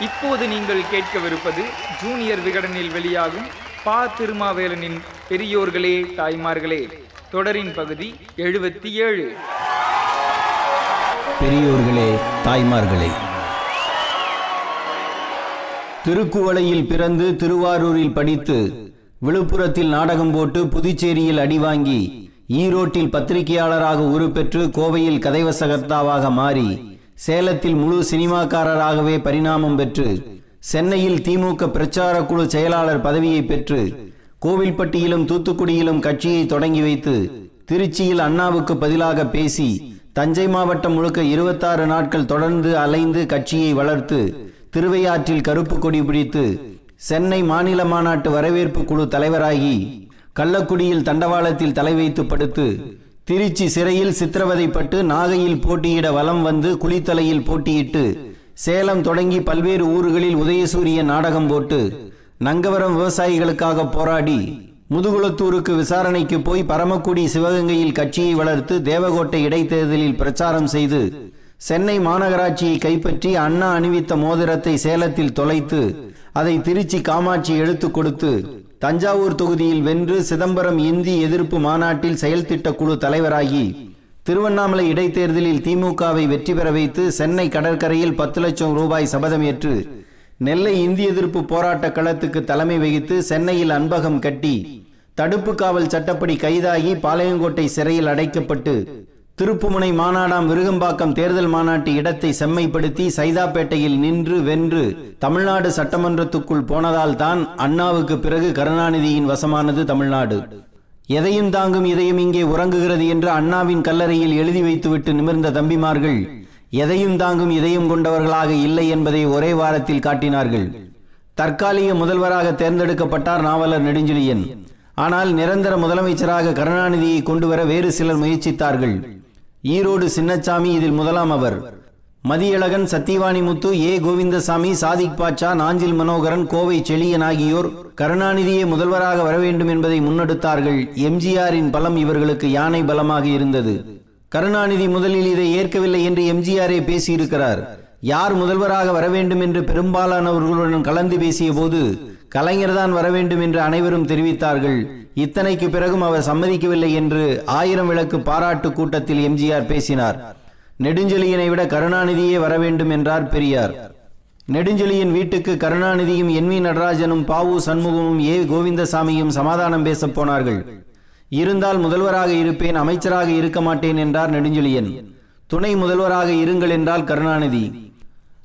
இப்போது நீங்கள் கேட்கவிருப்பது ஜூனியர் விகடனில் வெளியாகும் பா திருமாவேலனின் பெரியோர்களே தாய்மார்களே. தொடரின் பகுதி எழுபத்தி ஏழு. பெரியோர்களே தாய்மார்களே. திருக்குவளையில் பிறந்து திருவாரூரில் படித்து விழுப்புரத்தில் நாடகம் போட்டு புதுச்சேரியில் அடிவாங்கி ஈரோட்டில் பத்திரிகையாளராக உருப்பெற்று கோவையில் கதைவசகர்த்தாவாக மாறி சேலத்தில் முழு சினிமாக்காரராகவே பரிணாமம் பெற்று சென்னையில் திமுக பிரச்சார குழு செயலாளர் பதவியை பெற்று கோவில்பட்டியிலும் தூத்துக்குடியிலும் கட்சியை தொடங்கி வைத்து திருச்சியில் அண்ணாவுக்கு பதிலாக பேசி தஞ்சை மாவட்டம் முழுக்க இருபத்தாறு நாட்கள் தொடர்ந்து அலைந்து கட்சியை வளர்த்து திருவையாற்றில் கருப்பு கொடி பிடித்து சென்னை மாநில மாநாட்டு வரவேற்பு குழு தலைவராகி கள்ளக்குடியில் தண்டவாளத்தில் தலை வைத்து படுத்து திருச்சி சிறையில் சித்திரவதைப்பட்டு நாகையில் போட்டியிட வலம் வந்து குளித்தலையில் போட்டியிட்டு சேலம் தொடங்கி பல்வேறு ஊர்களில் உதயசூரிய நாடகம் போட்டு நங்கவரம் விவசாயிகளுக்காக போராடி முதுகுளத்தூருக்கு விசாரணைக்கு போய் பரமக்குடி சிவகங்கையில் கட்சியை வளர்த்து தேவகோட்டை இடைத்தேர்தலில் பிரச்சாரம் செய்து சென்னை மாநகராட்சியை கைப்பற்றி அண்ணா அணிவித்த மோதிரத்தை சேலத்தில் தொலைத்து அதை திருச்சி காமாட்சி எடுத்துக் கொடுத்து தஞ்சாவூர் தொகுதியில் வென்று சிதம்பரம் இந்தி எதிர்ப்பு மாநாட்டில் செயல்திட்ட குழு தலைவராகி திருவண்ணாமலை இடைத்தேர்தலில் திமுகவை வெற்றி பெற வைத்து சென்னை கடற்கரையில் பத்து லட்சம் ரூபாய் சபதம் ஏற்று நெல்லை இந்தி எதிர்ப்பு போராட்ட களத்துக்கு தலைமை வகித்து சென்னையில் அன்பகம் கட்டி தடுப்பு காவல் சட்டப்படி கைதாகி பாளையங்கோட்டை சிறையில் அடைக்கப்பட்டு திருப்புமுனை மாநாடாம் விருகம்பாக்கம் தேர்தல் மாநாட்டு இடத்தை செம்மைப்படுத்தி சைதாப்பேட்டையில் நின்று வென்று தமிழ்நாடு சட்டமன்றத்துக்குள் போனதால் தான் அண்ணாவுக்கு பிறகு கருணாநிதியின் வசமானது தமிழ்நாடு. எதையும் தாங்கும் இதயம் இங்கே உறங்குகிறது என்று அண்ணாவின் கல்லறையில் எழுதி வைத்துவிட்டு நிமிர்ந்த தம்பிமார்கள் எதையும் தாங்கும் இதயம் கொண்டவர்களாக இல்லை என்பதை ஒரே வாரத்தில் காட்டினார்கள். தற்காலிக முதல்வராக தேர்ந்தெடுக்கப்பட்டார் நாவலர் நெடுஞ்செழியன். ஆனால் நிரந்தர முதலமைச்சராக கருணாநிதியை கொண்டுவர வேறு சிலர் முயற்சித்தார்கள். ஈரோடு சின்னச்சாமி இதில் முதலாம் அவர். மதியழகன் சத்தியவாணி முத்து ஏ. கோவிந்தசாமி சாதிக் பாட்சா நாஞ்சில் மனோகரன் கோவை செழியன் ஆகியோர் கருணாநிதியே முதல்வராக வர வேண்டும் என்பதை முன்னெடுத்தார்கள். எம்ஜிஆரின் பலம் இவர்களுக்கு யானை பலமாக இருந்தது. கருணாநிதி முதலில் இதை ஏற்கவில்லை என்று எம்ஜிஆரே பேசியிருக்கிறார். யார் முதல்வராக வர வேண்டும் என்று பெரும்பாலானவர்களுடன் கலந்து பேசிய போது கலைஞர்தான் வர வேண்டும் என்று அனைவரும் தெரிவித்தார்கள். இத்தனைக்கு பிறகும் அவர் சம்மதிக்கவில்லை என்று ஆயிரம் விளக்கு பாராட்டு கூட்டத்தில் எம்ஜிஆர் பேசினார். நெடுஞ்செழியனை விட கருணாநிதியே வர வேண்டும் என்றார் பெரியார். நெடுஞ்செழியன் வீட்டுக்கு கருணாநிதியும் என் வி நடராஜனும் பாவு சண்முகமும் ஏ கோவிந்தசாமியும் சமாதானம் பேசப் போனார்கள். இருந்தால் முதல்வராக இருப்பேன் அமைச்சராக இருக்க மாட்டேன் என்றார் நெடுஞ்செழியன். துணை முதல்வராக இருங்கள் என்றால் கருணாநிதி.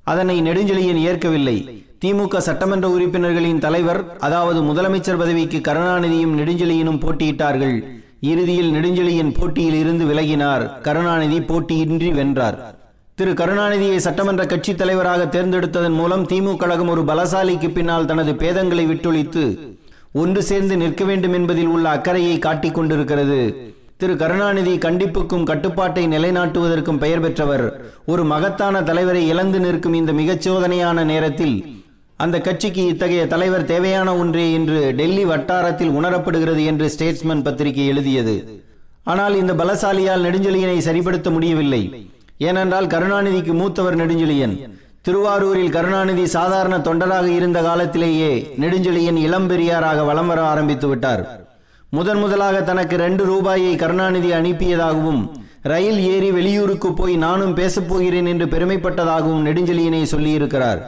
அதனை நெடுஞ்செழியன் ஏற்கவில்லை. திமுக சட்டமன்ற உறுப்பினர்களின் தலைவர் அதாவது முதலமைச்சர் பதவிக்கு கருணாநிதியும் நெடுஞ்செழியனும் போட்டியிட்டார்கள். இறுதியில் நெடுஞ்செழியன் போட்டியில் இருந்து விலகினார். கருணாநிதி போட்டியின்றி வென்றார். திரு. கருணாநிதியை சட்டமன்ற கட்சி தலைவராக தேர்ந்தெடுத்ததன் மூலம் திமுக கழகம் ஒரு பலசாலிக்கு பின்னால் தனது பேதங்களை விட்டொழித்து ஒன்று சேர்ந்து நிற்க வேண்டும் என்பதில் உள்ள அக்கறையை காட்டிக் கொண்டிருக்கிறது. திரு. கருணாநிதி கண்டிப்புக்கும் கட்டுப்பாட்டை நிலைநாட்டுவதற்கும் பெயர் பெற்றவர். ஒரு மகத்தான தலைவரை இழந்து நிற்கும் இந்த மிகச்சோதனையான நேரத்தில் அந்த கட்சிக்கு இத்தகைய தலைவர் தேவையான ஒன்றே என்று டெல்லி வட்டாரத்தில் உணரப்படுகிறது என்று ஸ்டேட்ஸ்மேன் பத்திரிகை எழுதியது. ஆனால் இந்த பலசாலியால் நெடுஞ்செழியனை சரிப்படுத்த முடியவில்லை. ஏனென்றால் கருணாநிதிக்கு மூத்தவர் நெடுஞ்செழியன். திருவாரூரில் கருணாநிதி சாதாரண தொண்டராக இருந்த காலத்திலேயே நெடுஞ்செழியன் இளம்பெரியாராக வலம் வர ஆரம்பித்து விட்டார். முதன் முதலாக தனக்கு ரெண்டு ரூபாயை கருணாநிதி அனுப்பியதாகவும் ரயில் ஏறி வெளியூருக்கு போய் நானும் பேசப்போகிறேன் என்று பெருமைப்பட்டதாகவும் நெடுஞ்செழியனை சொல்லியிருக்கிறார்.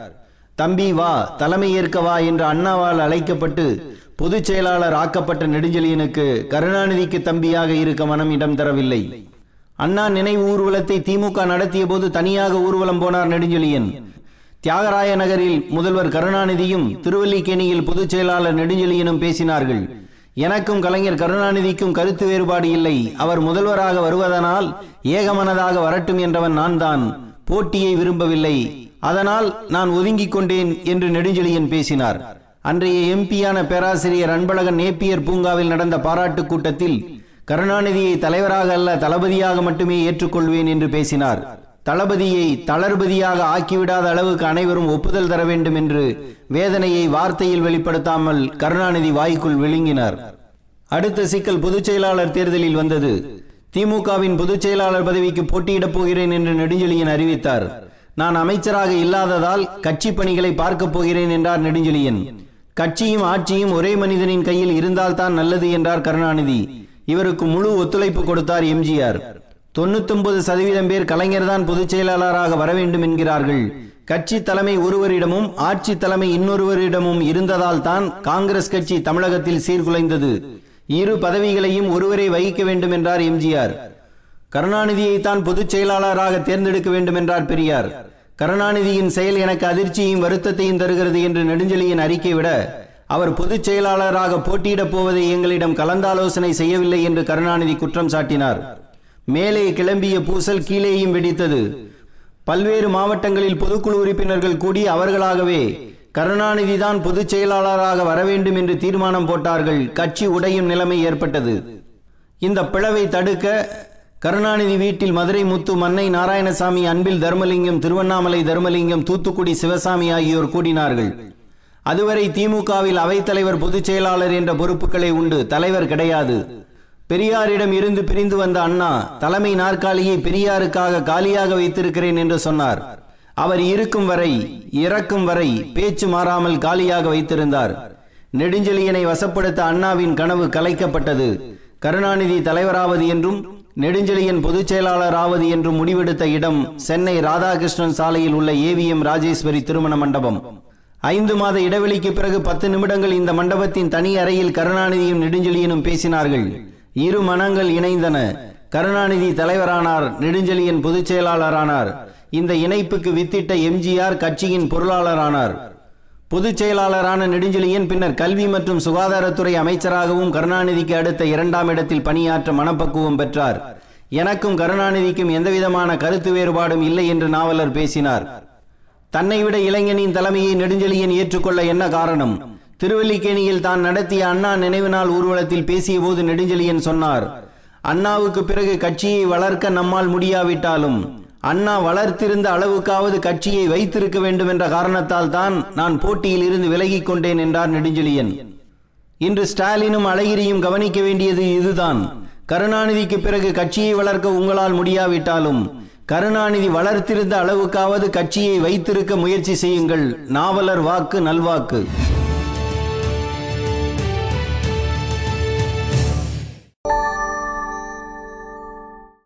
தம்பி வா தலைமை ஏற்க வா என்று அண்ணாவால் அழைக்கப்பட்டு பொதுச் செயலாளர் ஆக்கப்பட்ட நெடுஞ்செழியனுக்கு கருணாநிதிக்கு தம்பியாக இருக்க மனம் இடம் தரவில்லை. அண்ணா நினைவு ஊர்வலத்தை திமுக நடத்திய போது தனியாக ஊர்வலம் போனார் நெடுஞ்செழியன். தியாகராய நகரில் முதல்வர் கருணாநிதியும் திருவல்லிக்கேணியில் பொதுச் செயலாளர் நெடுஞ்செழியனும் பேசினார்கள். எனக்கும் கலைஞர் கருணாநிதிக்கும் கருத்து வேறுபாடு இல்லை. அவர் முதல்வராக வருவதனால் ஏகமனதாக வரட்டும் என்றவன் நான் தான் போட்டியை விரும்பவில்லை. அதனால் நான் ஒதுங்கிக் கொண்டேன் என்று நெடுஞ்செழியன் பேசினார். அன்றைய எம்பியான பேராசிரியர் அன்பழகன் நேப்பியர் பூங்காவில் நடந்த பாராட்டு கூட்டத்தில் கருணாநிதியை தலைவராக அல்ல தளபதியாக மட்டுமே ஏற்றுக்கொள்வேன் என்று பேசினார். தளபதியை தளர்பதியாக ஆக்கிவிடாத அளவுக்கு அனைவரும் ஒப்புதல் தர வேண்டும் என்று வேதனையை வார்த்தையில் வெளிப்படுத்தாமல் கருணாநிதி வாய்க்குள் விழுங்கினார். அடுத்த சிக்கல் பொதுச் செயலாளர் தேர்தலில் வந்தது. திமுகவின் பொதுச் செயலாளர் பதவிக்கு போட்டியிடப் போகிறேன் என்று நெடுஞ்செழியன் அறிவித்தார். நான் அமைச்சராக இல்லாததால் கட்சி பணிகளை பார்க்கப் போகிறேன் என்றார் நெடுஞ்செழியன். கட்சியும் ஆட்சியும் ஒரே மனிதனின் கையில் இருந்தால்தான் நல்லது என்றார் கருணாநிதி. இவருக்கு முழு ஒத்துழைப்பு கொடுத்தார் எம்ஜிஆர். தொண்ணூத்தொன்பது சதவீதம் பேர் கலைஞர்தான் பொதுச் செயலாளராக வர வேண்டும் என்கிறார்கள். கட்சி தலைமை ஒருவரிடமும் ஆட்சி தலைமை இன்னொருவரிடமும் இருந்ததால் தான் காங்கிரஸ் கட்சி தமிழகத்தில் சீர்குலைந்தது. இரு பதவிகளையும் ஒருவரே வகிக்க வேண்டும் என்றார் எம்ஜிஆர். கருணாநிதியை தான் பொதுச் செயலாளராக தேர்ந்தெடுக்க வேண்டும் என்றார் பெரியார். கருணாநிதியின் செயல் எனக்கு அதிர்ச்சியையும் வருத்தத்தையும் தருகிறது என்று நெடுஞ்செழியன் அறிக்கை விட அவர் பொதுச் செயலாளராக போட்டியிடப் போவதை எங்களிடம் கலந்தாலோசனை செய்யவில்லை என்று கருணாநிதி குற்றம் சாட்டினார். மேலே கிளம்பிய பூசல் கீழேயும் வெடித்தது. பல்வேறு மாவட்டங்களில் பொதுக்குழு உறுப்பினர்கள் கூடி அவர்களாகவே கருணாநிதி தான் பொதுச் செயலாளராக வர வேண்டும் என்று தீர்மானம் போட்டார்கள். கட்சி உடையும் நிலைமை ஏற்பட்டது. இந்த பிளவை தடுக்க கருணாநிதி வீட்டில் மதுரை முத்து மன்னை நாராயணசாமி அன்பில் தர்மலிங்கம் திருவண்ணாமலை தர்மலிங்கம் தூத்துக்குடி சிவசாமி ஆகியோர் கூடினார்கள். அதுவரை திமுகவில் அவைத்தலைவர் பொதுச் செயலாளர் என்ற பொறுப்புகளை உண்டு தலைவர் கிடையாது. பெரியாரிடம் இருந்து பிரிந்து வந்த அண்ணா தலைமை நாற்காலியை பெரியாருக்காக காலியாக வைத்திருக்கிறேன் என்று சொன்னார். அவர் இருக்கும் வரை இறக்கும் வரை பேச்சு மாறாமல் காலியாக வைத்திருந்தார். நெடுஞ்செழியனை வசப்படுத்த அண்ணாவின் கனவு கலைக்கப்பட்டது. கருணாநிதி தலைவராவது என்றும் நெடுஞ்செழியின் பொதுச் செயலாளர் ஆவது முடிவெடுத்த இடம் சென்னை ராதாகிருஷ்ணன் சாலையில் உள்ள ஏவிஎம் ராஜேஸ்வரி திருமண மண்டபம். ஐந்து மாத இடைவெளிக்கு பிறகு பத்து நிமிடங்கள் இந்த மண்டபத்தின் தனி அறையில் கருணாநிதியும் நெடுஞ்செழியனும் பேசினார்கள். இரு மனங்கள் இணைந்தன. கருணாநிதி தலைவரானார் நெடுஞ்செழியன் பொதுச் செயலாளரானார். இந்த இணைப்புக்கு வித்திட்ட எம்ஜிஆர் கட்சியின் பொருளாளரானார். பொதுச் செயலாளரான நெடுஞ்செழியன் பின்னர் கல்வி மற்றும் சுகாதாரத்துறை அமைச்சராகவும் கருணாநிதிக்கு அடுத்த இரண்டாம் இடத்தில் பணியாற்ற மனப்பக்குவம் பெற்றார். எனக்கும் கருணாநிதிக்கும் எந்தவிதமான கருத்து வேறுபாடும் இல்லை என்று நாவலர் பேசினார். தன்னை விட இளைஞனின் தலைமையை நெடுஞ்செழியன் ஏற்றுக்கொள்ள என்ன காரணம்? திருவல்லிக்கேணியில் தான் நடத்திய அண்ணா நினைவு நாள் ஊர்வலத்தில் பேசிய போது நெடுஞ்செழியன் சொன்னார் அண்ணாவுக்கு பிறகு கட்சியை வளர்க்க நம்மால் முடியாவிட்டாலும் அண்ணா வளர்த்திருந்த அளவுக்காவது கட்சியை வைத்திருக்க வேண்டும் என்ற காரணத்தால் தான் நான் போட்டியில் இருந்து விலகிக் கொண்டேன் என்றார் நெடுஞ்செழியன். இன்று ஸ்டாலினும் அழகிரியும் கவனிக்க வேண்டியது இதுதான். கருணாநிதிக்கு பிறகு கட்சியை வளர்க்க உங்களால் முடியாவிட்டாலும் கருணாநிதி வளர்த்திருந்த அளவுக்காவது கட்சியை வைத்திருக்க முயற்சி செய்யுங்கள். நாவலர் வாக்கு நல்வாக்கு.